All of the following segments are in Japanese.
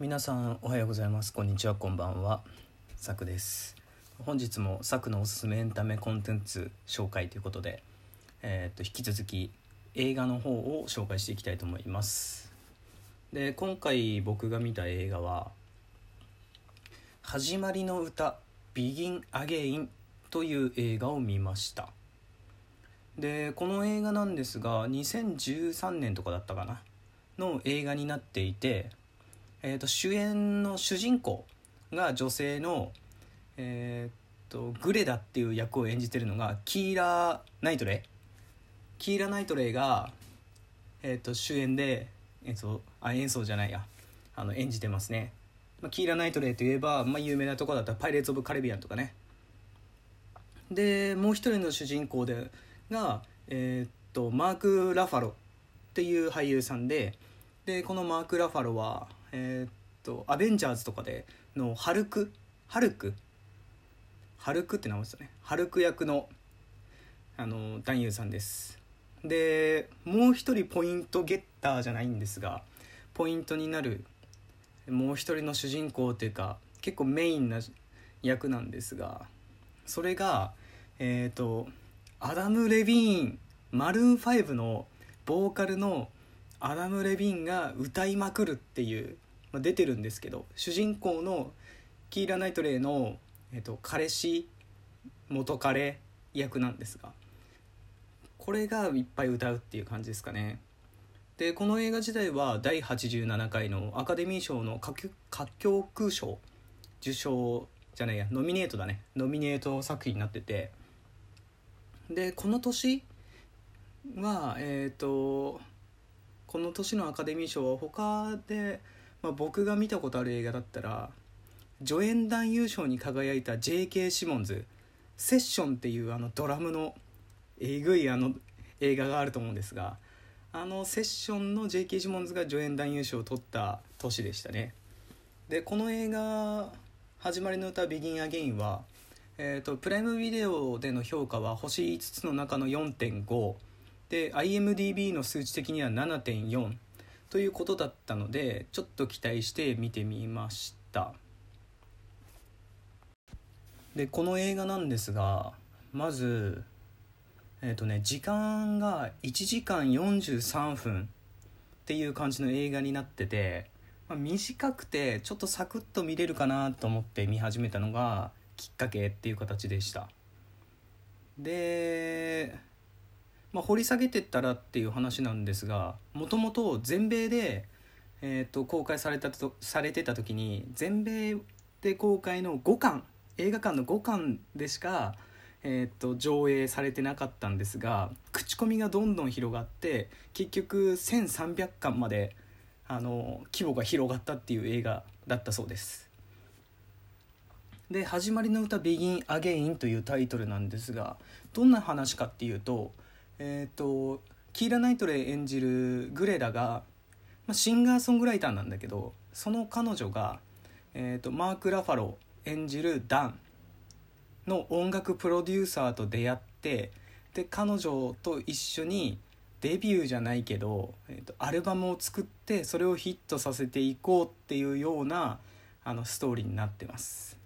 皆さんおはようございます。こんにちはこんばんは。さくです。本日もさくのおすすめエンタメコンテンツ紹介ということでえー、と引き続き映画の方を紹介していきたいと思います。で今回僕が見た映画は「始まりの歌 Begin Again」という映画を見ました。でこの映画なんですが2013年とかだったかな？の映画になっていてえーと、主演の主人公が女性の、えーと、グレダっていう役を演じてるのがキーラ・ナイトレイ。キーラ・ナイトレイが、えーと、主演で演奏あ演奏じゃないや。あの演じてますね、まあ、キーラ・ナイトレイといえば、まあ、有名なとこだったら「パイレーツ・オブ・カリビアン」とかね。でもう一人の主人公でが、えー、とマーク・ラファロっていう俳優さんででこのマーク・ラファロはえー、っとアベンジャーズとかでのハルク？ハルク？ハルクって名前ですよね。ハルク役のあの男優さんです。でもう一人ポイントゲッターじゃないんですがポイントになるもう一人の主人公というか結構メインな役なんですがそれがえっ、ー、とアダム・レビーンマルーン5のボーカルのアダム・レビンが歌いまくるっていう、まあ、出てるんですけど主人公のキーラ・ナイトレイの、えっと、彼氏元彼役なんですがこれがいっぱい歌うっていう感じですかね。でこの映画自体は第87回のアカデミー賞の歌曲賞受賞じゃないやノミネートだね。ノミネート作品になってて。でこの年はえっ、ー、とこの年のアカデミー賞は他で、まあ、僕が見たことある映画だったら助演男優賞に輝いた J.K. シモンズ「セッション」っていうあのドラムのえぐいあの映画があると思うんですがあのセッションの J.K. シモンズが助演男優賞を取った年でしたねでこの映画「始まりの歌ビギンアゲインは」えーと、とプライムビデオでの評価は星5つの中の4.5で IMDB の数値的には7.4ということだったのでちょっと期待して見てみました。でこの映画なんですがまずえっ、ー、とね時間が1時間43分っていう感じの映画になってて、ま、短くてちょっとサクッと見れるかなと思って見始めたのがきっかけっていう形でした。でまあ、掘り下げてったらっていう話なんですがもともと全米で、えー、と公開されたとされてた時に全米で公開の5巻映画館の5巻でしか、えー、と上映されてなかったんですが口コミがどんどん広がって結局1300巻まであの規模が広がったっていう映画だったそうです。で「始まりの歌 Begin Again」というタイトルなんですがどんな話かっていうとえっ、ー、とキーラ・ナイトレイ演じるグレラが、まあ、シンガーソングライターなんだけどその彼女が、えーと、マーク・ラファロ演じるダンの音楽プロデューサーと出会ってで彼女と一緒にデビューじゃないけど、えーと、アルバムを作ってそれをヒットさせていこうっていうようなあのストーリーになってます。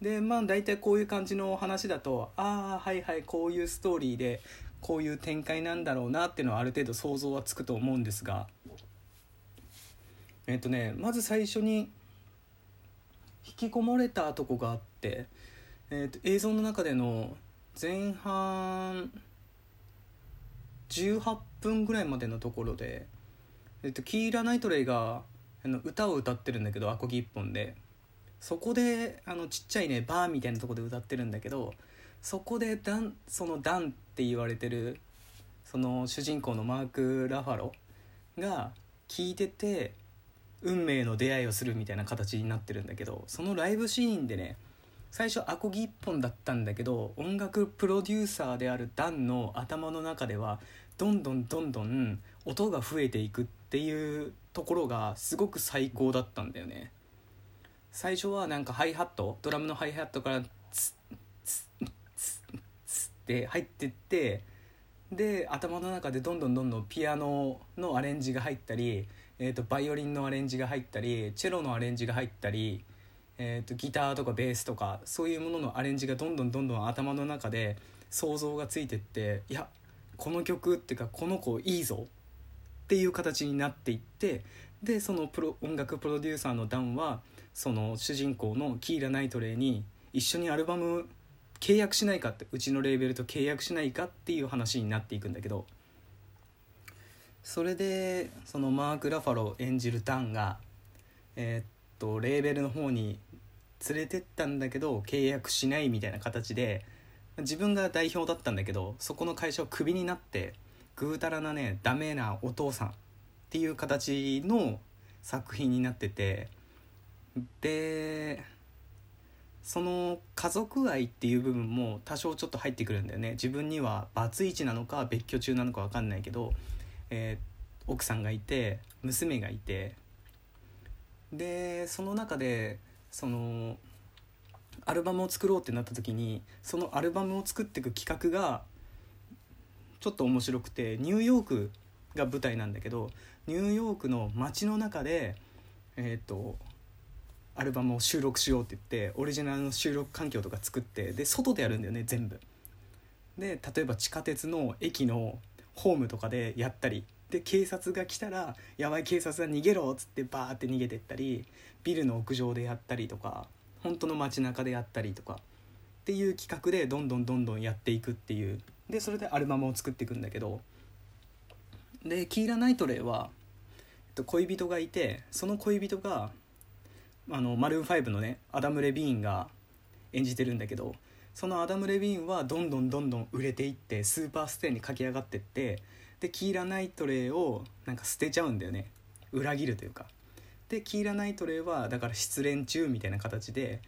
でまあ大体こういう感じの話だとああはいはいこういうストーリーでこういう展開なんだろうなっていうのはある程度想像はつくと思うんですが。えっ、とねまず最初に引きこもれたとこがあって、えー、と映像の中での前半18分ぐらいまでのところで、えー、とキーラ・ナイトレイがあの歌を歌ってるんだけどアコギ一本で。そこであのちっちゃいねバーみたいなとこで歌ってるんだけどそこでダンそのダンって言われてるその主人公のマーク・ラファロが聞いてて運命の出会いをするみたいな形になってるんだけどそのライブシーンでね最初アコギ一本だったんだけど音楽プロデューサーであるダンの頭の中ではどんどんどんどん音が増えていくっていうところがすごく最高だったんだよね。最初はなんかハイハットドラムのハイハットからツッツッって入ってってで頭の中でどんどんどんどんピアノのアレンジが入ったり、えーと、バイオリンのアレンジが入ったりチェロのアレンジが入ったり、えーと、ギターとかベースとかそういうもののアレンジがどんどんどんどん頭の中で想像がついてっていやこの曲っていうかこの子いいぞっていう形になっていってでそのプロ音楽プロデューサーのダンはその主人公のキーラ・ナイトレイに一緒にアルバム契約しないかってうちのレーベルと契約しないかっていう話になっていくんだけどそれでそのマーク・ラファロー演じるダンがえー、っとレーベルの方に連れてったんだけど契約しないみたいな形で自分が代表だったんだけどそこの会社をクビになってぐうたらなねダメなお父さんっていう形の作品になっててでその家族愛っていう部分も多少ちょっと入ってくるんだよね。自分にはバツイチなのか別居中なのか分かんないけどえー、奥さんがいて娘がいて。でその中でそのアルバムを作ろうってなった時にそのアルバムを作っていく企画がちょっと面白くてニューヨークが舞台なんだけどニューヨークの街の中でえっ、ー、とアルバムを収録しようって言ってオリジナルの収録環境とか作ってで外でやるんだよね全部。で例えば地下鉄の駅のホームとかでやったりで警察が来たら「やばい警察が逃げろ」っつってバーって逃げてったりビルの屋上でやったりとか本当の街中でやったりとかっていう企画でどんどんどんどんやっていくっていうでそれでアルバムを作っていくんだけどでキーラ・ナイトレイは、えっと、恋人がいてその恋人があのマルーン5のねアダム・レビーンが演じてるんだけどそのアダム・レビーンはどんどんどんどん売れていってスーパーステーに駆け上がってってでキーラ・ナイトレイをなんか捨てちゃうんだよね。裏切るというか。でキーラ・ナイトレイはだから失恋中みたいな形で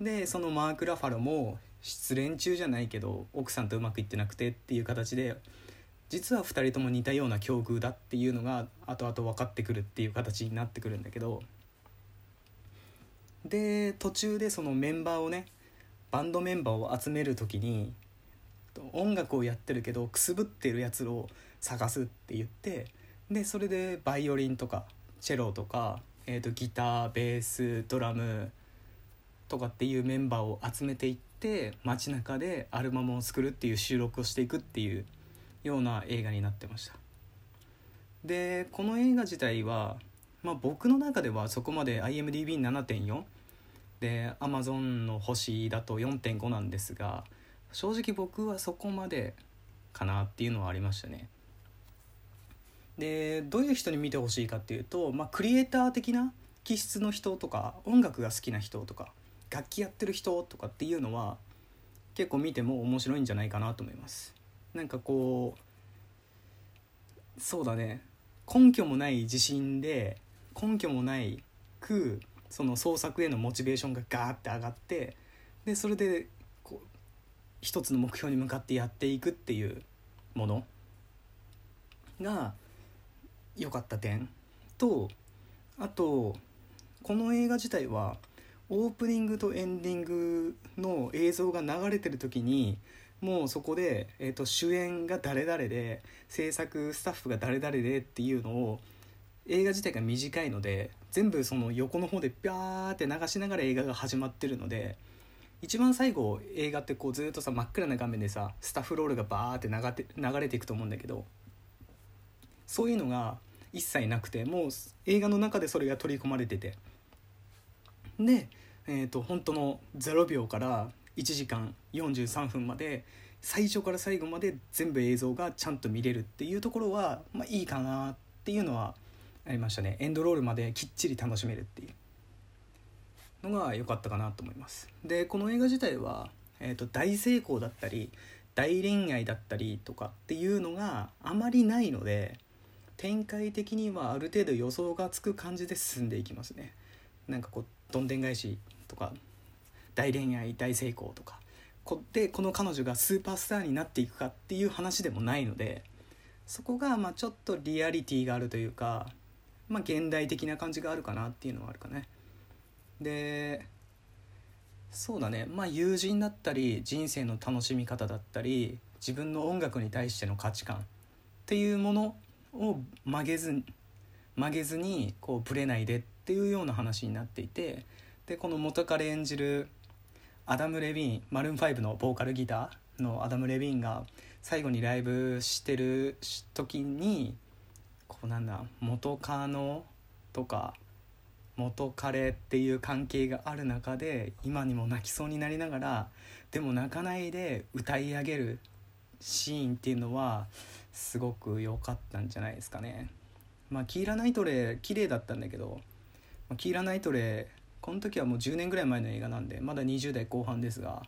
でそのマーク・ラファロも失恋中じゃないけど奥さんとうまくいってなくてっていう形で実は2人とも似たような境遇だっていうのが後々分かってくるっていう形になってくるんだけどで途中でそのメンバーをねバンドメンバーを集める時に音楽をやってるけどくすぶってるやつを探すって言ってでそれでバイオリンとかチェロとか、えーと、ギターベースドラムとかっていうメンバーを集めていって街中でアルバムを作るっていう収録をしていくっていうような映画になってました。でこの映画自体は、まあ、僕の中ではそこまで IMDB7.4 で Amazon の星だと4.5なんですが正直僕はそこまでかなっていうのはありましたね。でどういう人に見てほしいかっていうと、まあ、クリエイター的な気質の人とか音楽が好きな人とか楽器やってる人とかっていうのは結構見ても面白いんじゃないかなと思います。なんかこうそうだね。根拠もない自信で根拠もないくその創作へのモチベーションがガーって上がってでそれでこう一つの目標に向かってやっていくっていうものが良かった点。とあとこの映画自体はオープニングとエンディングの映像が流れてる時にもうそこで、えーと、主演が誰々で制作スタッフが誰々でっていうのを映画自体が短いので全部その横の方でビャーって流しながら映画が始まってるので一番最後映画ってこうずっとさ真っ暗な画面でさスタッフロールがバーって流て流れていくと思うんだけどそういうのが一切なくてもう映画の中でそれが取り込まれてて。で、えーと、本当の0秒から1時間43分まで最初から最後まで全部映像がちゃんと見れるっていうところは、まあ、いいかなっていうのはありましたね。エンドロールまできっちり楽しめるっていう。のが良かったかなと思います。でこの映画自体は、えーと、大成功だったり大恋愛だったりとかっていうのがあまりないので展開的にはある程度予想がつく感じで進んでいきますね。なんかこうどんでん返しとか大恋愛大成功とかこでこの彼女がスーパースターになっていくかっていう話でもないのでそこがまあちょっとリアリティがあるというかまあ、現代的な感じがあるかなっていうのはあるかね。でそうだね。まあ友人だったり人生の楽しみ方だったり自分の音楽に対しての価値観っていうものを曲げず曲げずにこうブレないでっていうような話になっていてでこの元彼演じるアダム・レビーンマルーン5のボーカルギターのアダム・レビーンが最後にライブしてる時にこうなんだ元カノとか元彼っていう関係がある中で今にも泣きそうになりながらでも泣かないで歌い上げるシーンっていうのはすごく良かったんじゃないですかね。まあ、キーラ・ナイトレ綺麗だったんだけど、まあ、キーラ・ナイトレこの時はもう10年ぐらい前の映画なんでまだ20代後半ですが、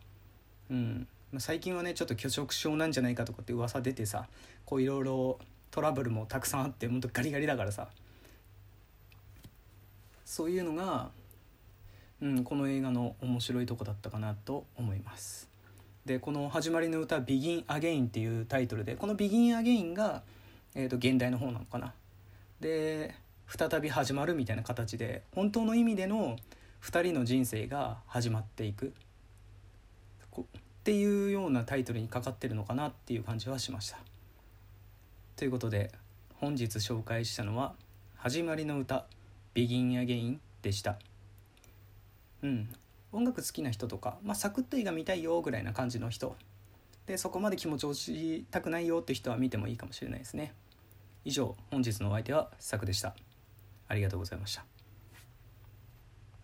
うんまあ、最近はねちょっと拒食症なんじゃないかとかって噂出てさこういろいろトラブルもたくさんあってほんとガリガリだからさそういうのが、うん、この映画の面白いとこだったかなと思います。でこの始まりの歌「Begin Again」っていうタイトルでこの「Begin Again が」えー、と現代の方なのかな。で再び始まるみたいな形で本当の意味での2人の人生が始まっていくっていうようなタイトルにかかってるのかなっていう感じはしました。ということで本日紹介したのは「始まりの歌 Begin Again」でした。うん。音楽好きな人とか、まあ、サクッと映画見たいよぐらいな感じの人。でそこまで気持ち落ちたくないよって人は見てもいいかもしれないですね。以上本日のお相手はサクでした。ありがとうございました。